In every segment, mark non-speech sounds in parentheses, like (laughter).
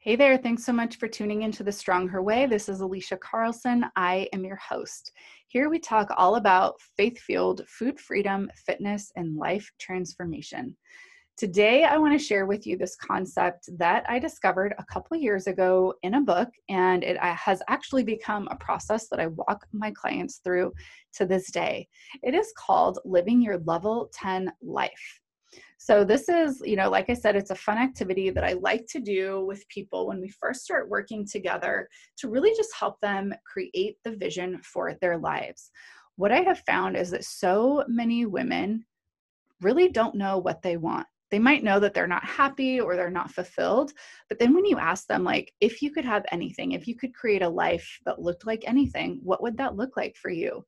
Hey there, thanks so much for tuning into The Strong Her Way. This is Alisha Carlson. I am your host. Here we talk all about faith fueled food freedom, fitness, and life transformation. Today, I want to share with you this concept that I discovered a couple years ago in a book, and it uh, has actually become a process that I walk my clients through to this day. It is called Living Your Level 10 Life. So, this is, you know, like I said, it's a fun activity that I like to do with people when we first start working together to really just help them create the vision for their lives. What I have found is that so many women really don't know what they want. They might know that they're not happy or they're not fulfilled, but then when you ask them, like, if you could have anything, if you could create a life that looked like anything, what would that look like for you?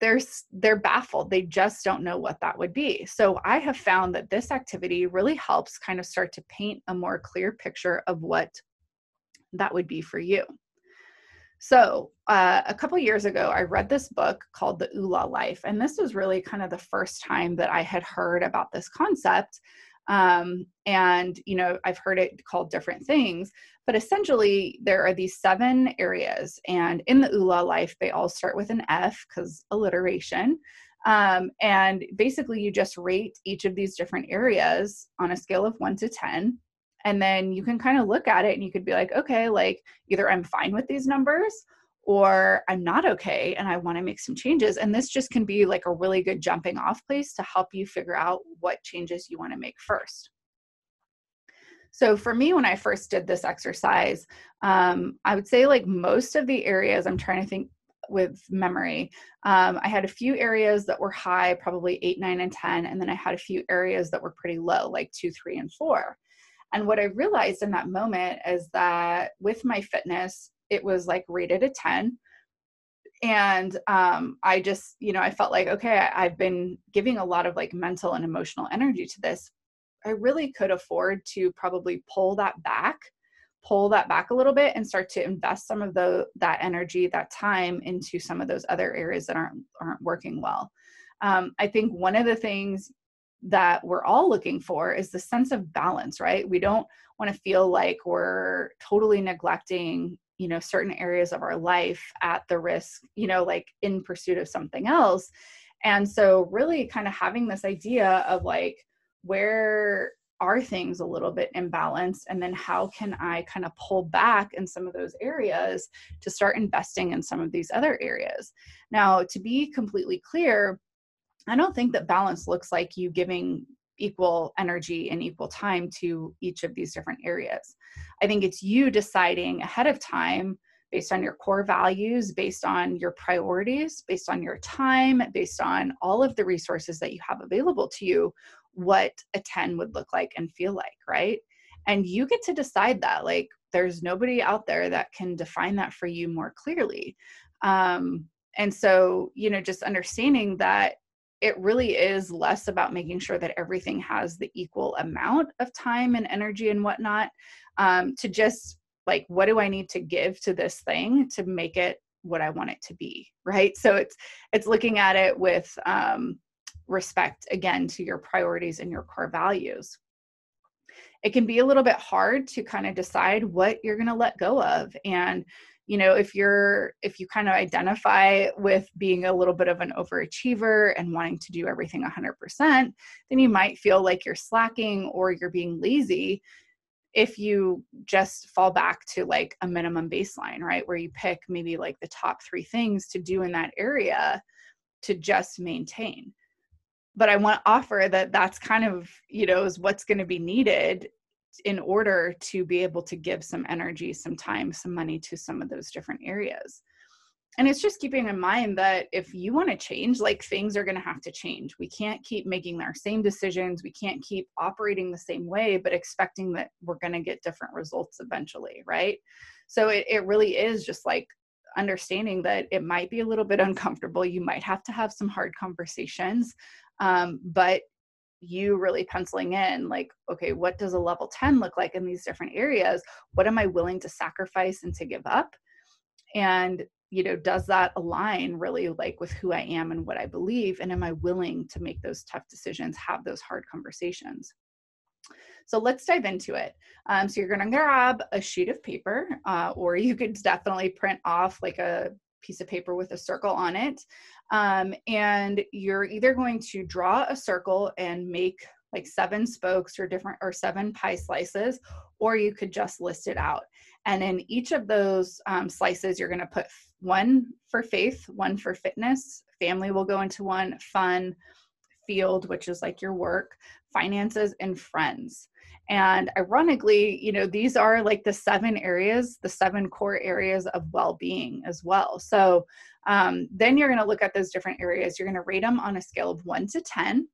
They're they're baffled. They just don't know what that would be. So i have found that this activity really helps kind of start to paint a more clear picture of what that would be for you. So uh, a couple years ago i read this book called the oola life and this was really kind of the first time that i had heard about this concept um, and you know i've heard it called different things but essentially there are these seven areas and in the oola life they all start with an f because alliteration. Um, and basically you just rate each of these different areas on a scale of 1 to 10 and then you can kind of look at it and you could be like okay like either i'm fine with these numbers or I'm not okay and I want to make some changes. And this just can be like a really good jumping off place to help you figure out what changes you want to make first. So for me, when I first did this exercise, um, I would say like most of the areas, I'm trying to think with memory, um, I had a few areas that were high, probably eight, nine, and 10. And then I had a few areas that were pretty low, like two, three, and four. And what I realized in that moment is that with my fitness, it was like rated a 10 and um, i just you know i felt like okay I, i've been giving a lot of like mental and emotional energy to this. I really could afford to probably pull that back pull that back a little bit and start to invest some of the that energy that time into some of those other areas that aren't aren't working well. Um, i think one of the things that we're all looking for is the sense of balance right? We don't want to feel like we're totally neglecting you know certain areas of our life at the risk you know like in pursuit of something else. And so really kind of having this idea of like where are things a little bit imbalanced and then how can i kind of pull back in some of those areas to start investing in some of these other areas? Now to be completely clear i don't think that balance looks like you giving equal energy and equal time to each of these different areas. I think it's you deciding ahead of time based on your core values, based on your priorities, based on your time, based on all of the resources that you have available to you, what a 10 would look like and feel like, right? And you get to decide that. Like, there's nobody out there that can define that for you more clearly. Um, and so, you know, just understanding that it really is less about making sure that everything has the equal amount of time and energy and whatnot um, to just like what do i need to give to this thing to make it what i want it to be right? So it's it's looking at it with um, respect again to your priorities and your core values. It can be a little bit hard to kind of decide what you're going to let go of and you know if you're if you kind of identify with being a little bit of an overachiever and wanting to do everything 100% then you might feel like you're slacking or you're being lazy if you just fall back to like a minimum baseline right? Where you pick maybe like the top 3 things to do in that area to just maintain. But i want to offer that that's kind of you know is what's going to be needed in order to be able to give some energy, some time, some money to some of those different areas. And it's just keeping in mind that if you want to change, like things are going to have to change. We can't keep making our same decisions. We can't keep operating the same way, but expecting that we're going to get different results eventually, right? So it, it really is just like understanding that it might be a little bit uncomfortable. You might have to have some hard conversations, um, but you really penciling in like okay what does a level 10 look like in these different areas what am i willing to sacrifice and to give up and you know does that align really like with who i am and what i believe and am i willing to make those tough decisions have those hard conversations So let's dive into it. Um, so you're going to grab a sheet of paper, uh, or you could definitely print off like a piece of paper with a circle on it. Um, and you're either going to draw a circle and make like seven spokes or different or seven pie slices, or you could just list it out. And in each of those um, slices, you're going to put one for faith, one for fitness, family will go into one, fun, field, which is like your work, finances, and friends. And ironically, you know, these are like the seven areas, the seven core areas of well being as well. So um, then you're going to look at those different areas. You're going to rate them on a scale of one to 10.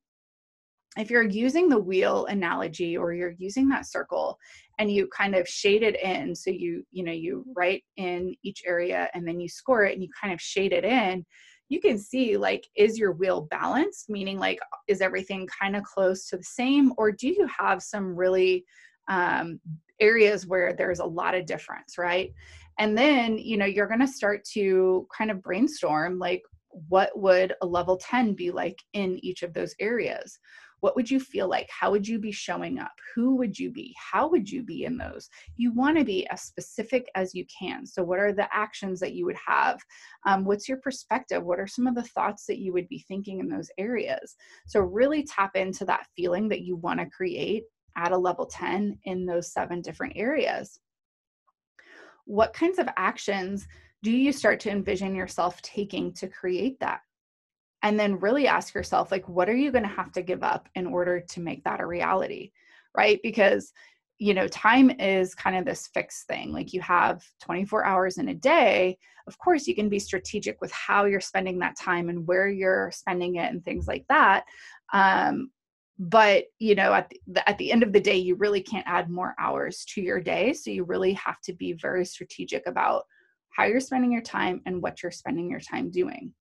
If you're using the wheel analogy or you're using that circle and you kind of shade it in, so you, you know, you write in each area and then you score it and you kind of shade it in, you can see like is your wheel balanced? Meaning like is everything kind of close to the same? Or do you have some really um, areas where there's a lot of difference right? And then you know you're going to start to kind of brainstorm like what would a level 10 be like in each of those areas what would you feel like? How would you be showing up? Who would you be? How would you be in those? You want to be as specific as you can. So, what are the actions that you would have? Um, what's your perspective? What are some of the thoughts that you would be thinking in those areas? So, really tap into that feeling that you want to create at a level 10 in those seven different areas. What kinds of actions do you start to envision yourself taking to create that? And then really ask yourself like what are you going to have to give up in order to make that a reality right? Because you know time is kind of this fixed thing. Like you have 24 hours in a day. Of course you can be strategic with how you're spending that time and where you're spending it and things like that. Um, but you know at the, at the end of the day you really can't add more hours to your day. So you really have to be very strategic about how you're spending your time and what you're spending your time doing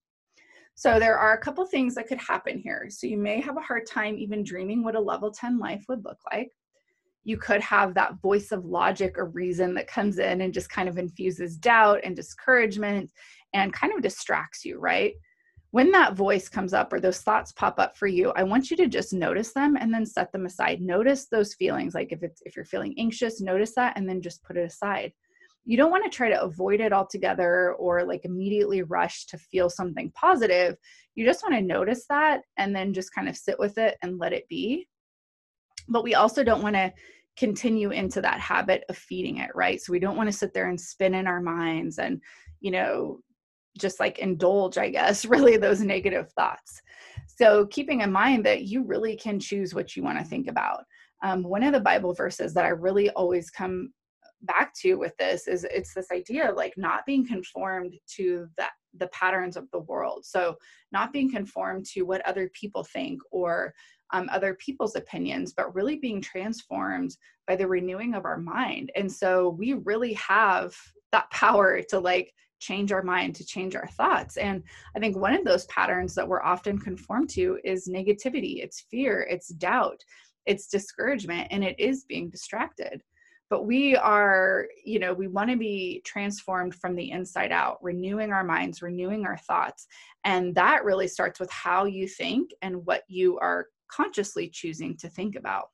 so there are a couple things that could happen here. So you may have a hard time even dreaming what a level 10 life would look like. You could have that voice of logic or reason that comes in and just kind of infuses doubt and discouragement and kind of distracts you, right? When that voice comes up or those thoughts pop up for you, I want you to just notice them and then set them aside. Notice those feelings. Like if it's if you're feeling anxious, notice that and then just put it aside you don't want to try to avoid it altogether or like immediately rush to feel something positive. You just want to notice that and then just kind of sit with it and let it be. But we also don't want to continue into that habit of feeding it, right? So we don't want to sit there and spin in our minds and, you know, just like indulge, I guess, (laughs) really those negative thoughts. So keeping in mind that you really can choose what you want to think about. Um, one of the Bible verses that I really always come back to with this is it's this idea of like not being conformed to that the patterns of the world. So not being conformed to what other people think or um, other people's opinions but really being transformed by the renewing of our mind. And so we really have that power to like change our mind to change our thoughts. And i think one of those patterns that we're often conformed to is negativity. It's fear. It's doubt. It's discouragement. And it is being distracted but we are you know we want to be transformed from the inside out renewing our minds renewing our thoughts and that really starts with how you think and what you are consciously choosing to think about.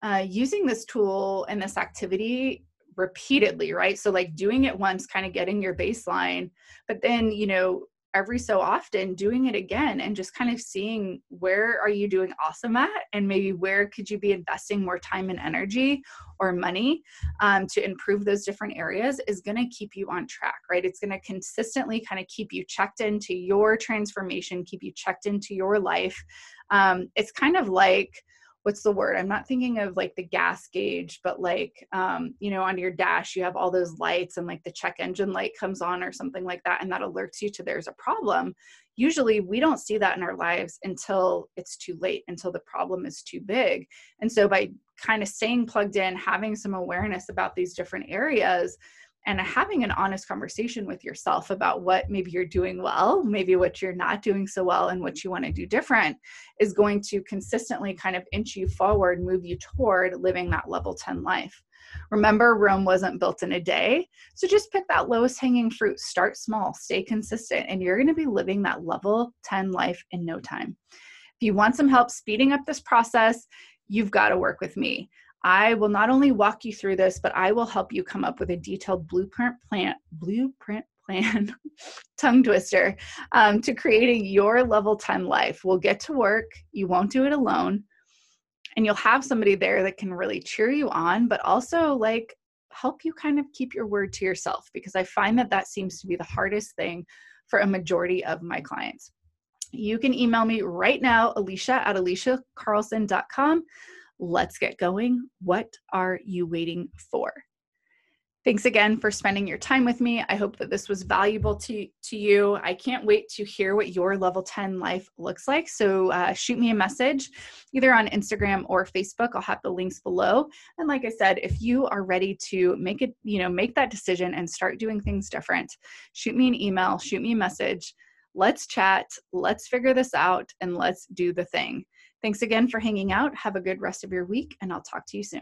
Uh, using this tool and this activity repeatedly right? So like doing it once kind of getting your baseline but then you know every so often doing it again and just kind of seeing where are you doing awesome at and maybe where could you be investing more time and energy or money um, to improve those different areas is going to keep you on track right? It's going to consistently kind of keep you checked into your transformation keep you checked into your life. Um, it's kind of like what's the word? I'm not thinking of like the gas gauge but like um, you know on your dash you have all those lights and like the check engine light comes on or something like that and that alerts you to there's a problem. Usually we don't see that in our lives until it's too late until the problem is too big. And so by kind of staying plugged in having some awareness about these different areas and having an honest conversation with yourself about what maybe you're doing well, maybe what you're not doing so well, and what you want to do different is going to consistently kind of inch you forward, move you toward living that level 10 life. Remember, Rome wasn't built in a day. So just pick that lowest hanging fruit, start small, stay consistent, and you're going to be living that level 10 life in no time. If you want some help speeding up this process, you've got to work with me. I will not only walk you through this, but I will help you come up with a detailed blueprint plan, blueprint plan, (laughs) tongue twister, um, to creating your level 10 life. We'll get to work. You won't do it alone. And you'll have somebody there that can really cheer you on, but also like help you kind of keep your word to yourself because I find that that seems to be the hardest thing for a majority of my clients. You can email me right now, Alisha at alishacarlson.com. Let's get going. What are you waiting for? Thanks again for spending your time with me. I hope that this was valuable to, to you. I can't wait to hear what your level 10 life looks like. So uh, shoot me a message either on Instagram or Facebook. I'll have the links below. And like I said, if you are ready to make it, you know, make that decision and start doing things different, shoot me an email, shoot me a message. Let's chat, let's figure this out, and let's do the thing. Thanks again for hanging out. Have a good rest of your week, and I'll talk to you soon.